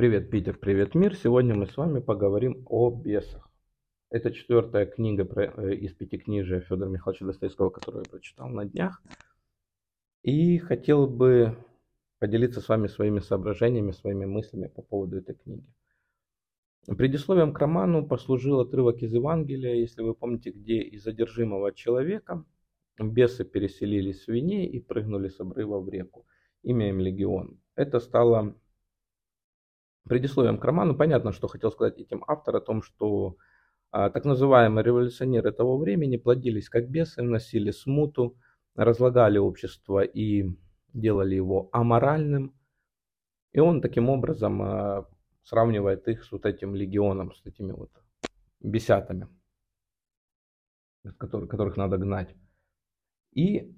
Привет, Питер, привет, мир. Сегодня мы с вами поговорим о бесах. Это четвертая книга про, э, из пятикнижия Федора Михайловича Достоевского, которую я прочитал на днях. И хотел бы поделиться с вами своими соображениями, своими мыслями по поводу этой книги. Предисловием к роману послужил отрывок из Евангелия, если вы помните, где из задержимого человека бесы переселились в свиней и прыгнули с обрыва в реку. Имя им Легион. Это стало предисловием к роману. Понятно, что хотел сказать этим автор о том, что а, так называемые революционеры того времени плодились как бесы, носили смуту, разлагали общество и делали его аморальным. И он таким образом а, сравнивает их с вот этим легионом, с этими вот бесятами, которых, которых надо гнать. И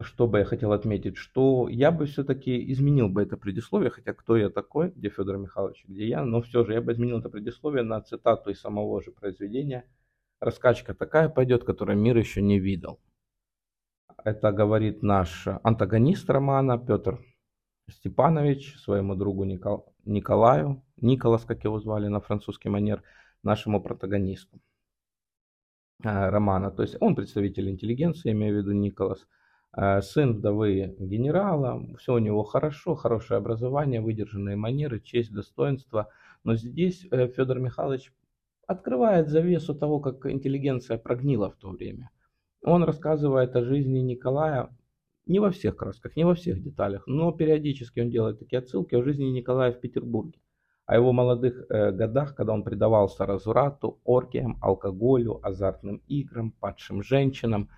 что бы я хотел отметить, что я бы все-таки изменил бы это предисловие, хотя кто я такой, где Федор Михайлович, где я, но все же я бы изменил это предисловие на цитату из самого же произведения. Раскачка такая пойдет, которую мир еще не видел. Это говорит наш антагонист романа Петр Степанович своему другу Никол... Николаю, Николас, как его звали на французский манер, нашему протагонисту э, романа. То есть он представитель интеллигенции, имею в виду Николас, сын вдовы генерала, все у него хорошо, хорошее образование, выдержанные манеры, честь, достоинство. Но здесь э, Федор Михайлович открывает завесу того, как интеллигенция прогнила в то время. Он рассказывает о жизни Николая не во всех красках, не во всех деталях, но периодически он делает такие отсылки о жизни Николая в Петербурге, о его молодых э, годах, когда он предавался разврату, оргиям, алкоголю, азартным играм, падшим женщинам.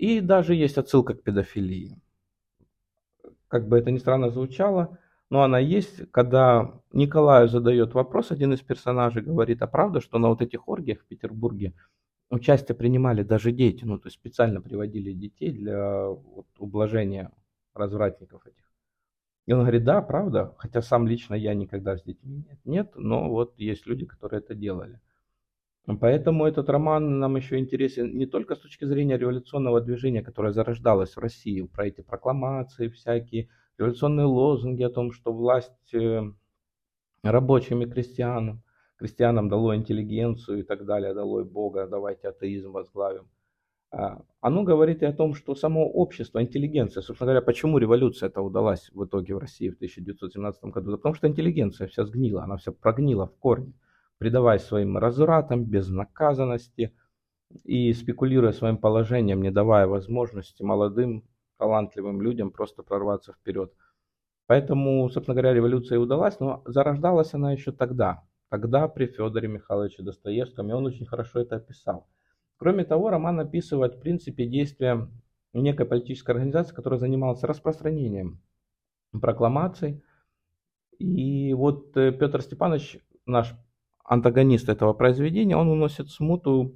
И даже есть отсылка к педофилии. Как бы это ни странно звучало, но она есть, когда Николаю задает вопрос, один из персонажей говорит, а правда, что на вот этих оргиях в Петербурге участие принимали даже дети, ну, то есть специально приводили детей для вот, ублажения развратников этих. И он говорит, да, правда, хотя сам лично я никогда с детьми нет, нет, но вот есть люди, которые это делали. Поэтому этот роман нам еще интересен не только с точки зрения революционного движения, которое зарождалось в России, про эти прокламации всякие, революционные лозунги о том, что власть э, рабочим и крестьянам, крестьянам дало интеллигенцию и так далее, дало и Бога, давайте атеизм возглавим. А, оно говорит и о том, что само общество, интеллигенция, собственно говоря, почему революция это удалась в итоге в России в 1917 году? Да потому что интеллигенция вся сгнила, она вся прогнила в корне, предаваясь своим развратам, безнаказанности и спекулируя своим положением, не давая возможности молодым, талантливым людям просто прорваться вперед. Поэтому, собственно говоря, революция и удалась, но зарождалась она еще тогда, тогда при Федоре Михайловиче Достоевском, и он очень хорошо это описал. Кроме того, роман описывает в принципе действия некой политической организации, которая занималась распространением прокламаций. И вот э, Петр Степанович, наш антагонист этого произведения, он уносит смуту,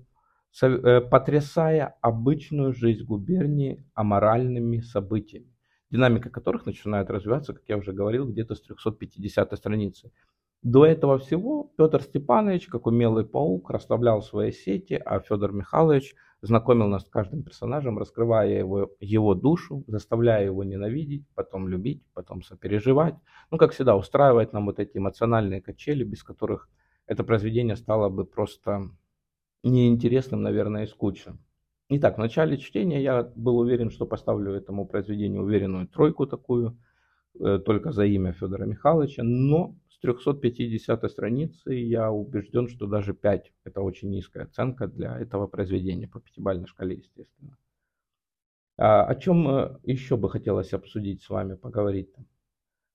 э, потрясая обычную жизнь губернии аморальными событиями, динамика которых начинает развиваться, как я уже говорил, где-то с 350 страницы. До этого всего Петр Степанович, как умелый паук, расставлял свои сети, а Федор Михайлович знакомил нас с каждым персонажем, раскрывая его, его душу, заставляя его ненавидеть, потом любить, потом сопереживать. Ну, как всегда, устраивает нам вот эти эмоциональные качели, без которых это произведение стало бы просто неинтересным, наверное, и скучным. Итак, в начале чтения я был уверен, что поставлю этому произведению уверенную тройку такую, э, только за имя Федора Михайловича, но 350 страницы я убежден, что даже 5 это очень низкая оценка для этого произведения по пятибалльной шкале, естественно. А, о чем э, еще бы хотелось обсудить с вами, поговорить?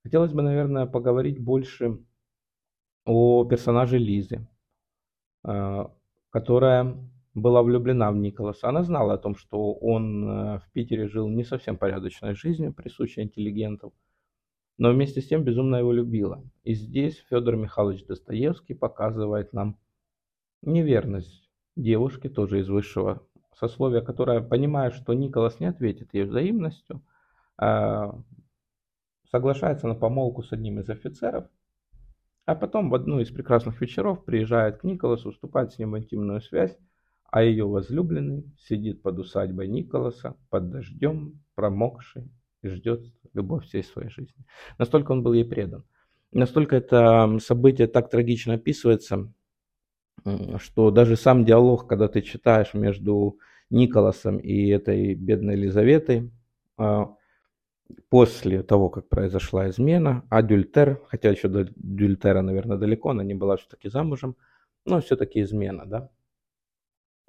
Хотелось бы, наверное, поговорить больше о персонаже Лизы, а, которая была влюблена в Николаса. Она знала о том, что он э, в Питере жил не совсем порядочной жизнью, присущей интеллигентов – но вместе с тем безумно его любила. И здесь Федор Михайлович Достоевский показывает нам неверность девушки, тоже из высшего сословия, которая, понимая, что Николас не ответит ей взаимностью, а, соглашается на помолвку с одним из офицеров, а потом в одну из прекрасных вечеров приезжает к Николасу, вступает с ним в интимную связь, а ее возлюбленный сидит под усадьбой Николаса, под дождем, промокший, и ждет любовь всей своей жизни. Настолько он был ей предан. Настолько это событие так трагично описывается, что даже сам диалог, когда ты читаешь между Николасом и этой бедной Елизаветой, а, после того, как произошла измена, адюльтер, хотя еще до адюльтера, наверное, далеко, она не была все-таки замужем, но все-таки измена, да.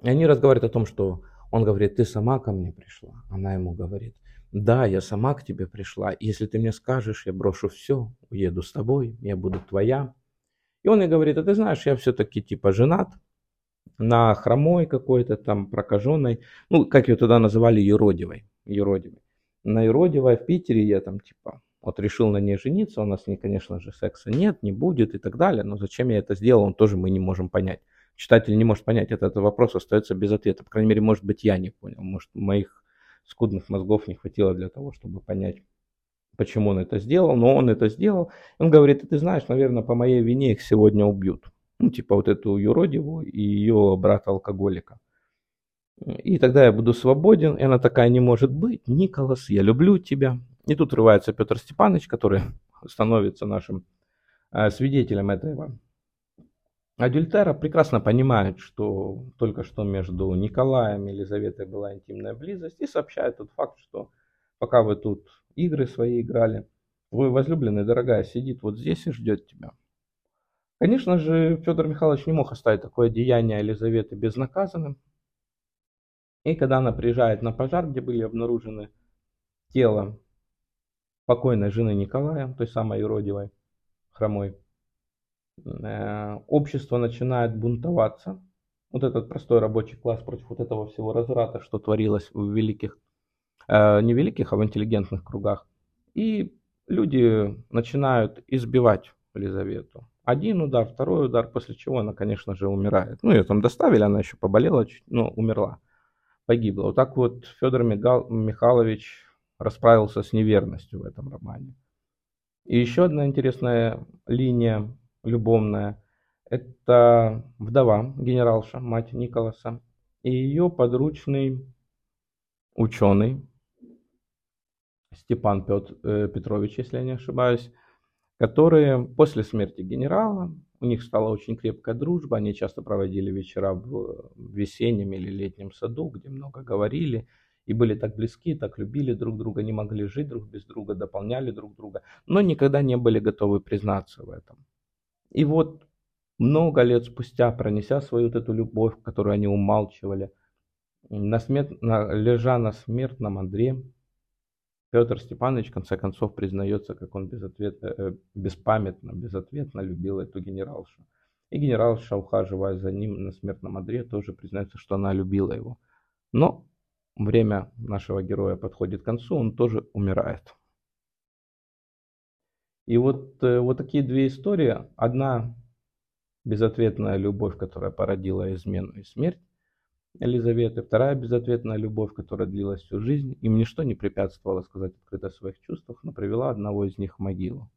И они разговаривают о том, что он говорит, ты сама ко мне пришла. Она ему говорит, да, я сама к тебе пришла. Если ты мне скажешь, я брошу все, уеду с тобой, я буду твоя. И он ей говорит, а ты знаешь, я все-таки типа женат на хромой какой-то там прокаженной, ну, как ее тогда называли, юродивой, юродивой. На юродивой в Питере я там типа вот решил на ней жениться, у нас с ней, конечно же, секса нет, не будет и так далее, но зачем я это сделал, он тоже мы не можем понять. Читатель не может понять, этот вопрос остается без ответа. По крайней мере, может быть, я не понял, может, моих скудных мозгов не хватило для того, чтобы понять, почему он это сделал, но он это сделал. Он говорит, ты знаешь, наверное, по моей вине их сегодня убьют. Ну, типа вот эту юродиву и ее брата-алкоголика. И тогда я буду свободен. И она такая, не может быть. Николас, я люблю тебя. И тут рывается Петр Степанович, который становится нашим э, свидетелем этого Адюльтера прекрасно понимает, что только что между Николаем и Елизаветой была интимная близость и сообщает тот факт, что пока вы тут игры свои играли, твой возлюбленный, дорогая, сидит вот здесь и ждет тебя. Конечно же, Федор Михайлович не мог оставить такое деяние Елизаветы безнаказанным. И когда она приезжает на пожар, где были обнаружены тело покойной жены Николая, той самой юродивой, хромой, Э, общество начинает бунтоваться. Вот этот простой рабочий класс против вот этого всего разврата, что творилось в великих, э, не великих, а в интеллигентных кругах. И люди начинают избивать Елизавету. Один удар, второй удар, после чего она, конечно же, умирает. Ну, ее там доставили, она еще поболела, но умерла, погибла. Вот так вот Федор Михайлович расправился с неверностью в этом романе. И еще одна интересная линия любовная. Это вдова генералша, мать Николаса, и ее подручный ученый Степан Петр, э, Петрович, если я не ошибаюсь, которые после смерти генерала, у них стала очень крепкая дружба, они часто проводили вечера в весеннем или летнем саду, где много говорили, и были так близки, так любили друг друга, не могли жить друг без друга, дополняли друг друга, но никогда не были готовы признаться в этом. И вот много лет спустя, пронеся свою вот эту любовь, которую они умалчивали, на смерт... на... лежа на смертном Андре, Петр Степанович в конце концов признается, как он безответно, э, беспамятно, безответно любил эту генералшу. И генералша, ухаживая за ним на смертном Андре, тоже признается, что она любила его. Но время нашего героя подходит к концу, он тоже умирает. И вот, э, вот такие две истории. Одна безответная любовь, которая породила измену и смерть Елизаветы. Вторая безответная любовь, которая длилась всю жизнь. Им ничто не препятствовало сказать открыто о своих чувствах, но привела одного из них в могилу.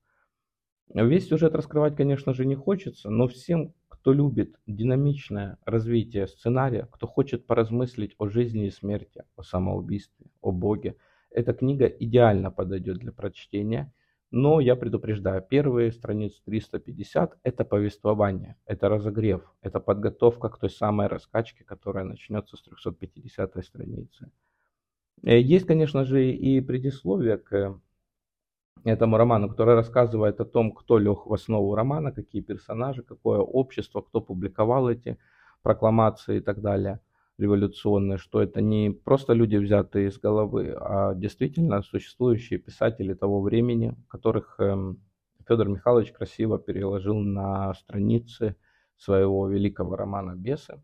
Весь сюжет раскрывать, конечно же, не хочется, но всем, кто любит динамичное развитие сценария, кто хочет поразмыслить о жизни и смерти, о самоубийстве, о Боге, эта книга идеально подойдет для прочтения – но я предупреждаю, первые страницы 350 – это повествование, это разогрев, это подготовка к той самой раскачке, которая начнется с 350 страницы. Э, есть, конечно же, и предисловие к этому роману, которое рассказывает о том, кто лег в основу романа, какие персонажи, какое общество, кто публиковал эти прокламации и так далее – революционные, что это не просто люди, взятые из головы, а действительно существующие писатели того времени, которых эм, Федор Михайлович красиво переложил на страницы своего великого романа «Бесы»,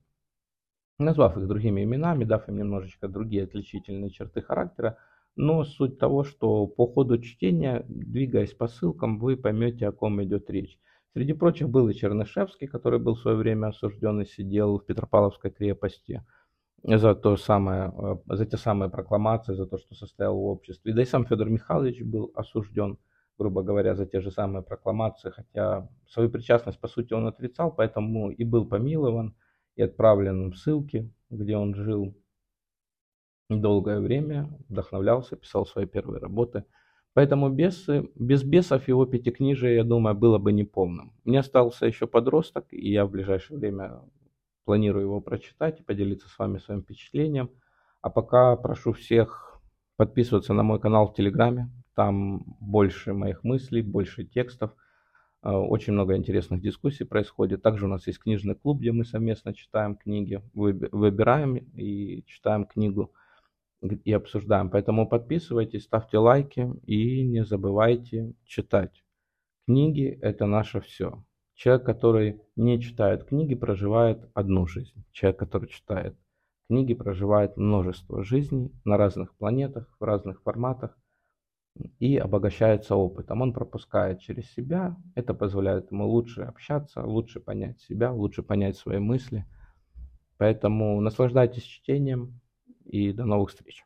назвав их другими именами, дав им немножечко другие отличительные черты характера, но суть того, что по ходу чтения, двигаясь по ссылкам, вы поймете, о ком идет речь. Среди прочих был и Чернышевский, который был в свое время осужден и сидел в Петропавловской крепости – за то самое, э, за те самые прокламации, за то, что состоял в обществе. Да и сам Федор Михайлович был осужден, грубо говоря, за те же самые прокламации, хотя свою причастность, по сути, он отрицал, поэтому и был помилован, и отправлен в ссылки, где он жил долгое время, вдохновлялся, писал свои первые работы, Поэтому бесы, без бесов его пятикнижие, я думаю, было бы неполным. Мне остался еще подросток, и я в ближайшее время планирую его прочитать и поделиться с вами своим впечатлением. А пока прошу всех подписываться на мой канал в Телеграме. Там больше моих мыслей, больше текстов. Э, очень много интересных дискуссий происходит. Также у нас есть книжный клуб, где мы совместно читаем книги, выбираем и читаем книгу и обсуждаем. Поэтому подписывайтесь, ставьте лайки и не забывайте читать. Книги – это наше все. Человек, который не читает книги, проживает одну жизнь. Человек, который читает книги, проживает множество жизней на разных планетах, в разных форматах и обогащается опытом. Он пропускает через себя, это позволяет ему лучше общаться, лучше понять себя, лучше понять свои мысли. Поэтому наслаждайтесь чтением, и до новых встреч.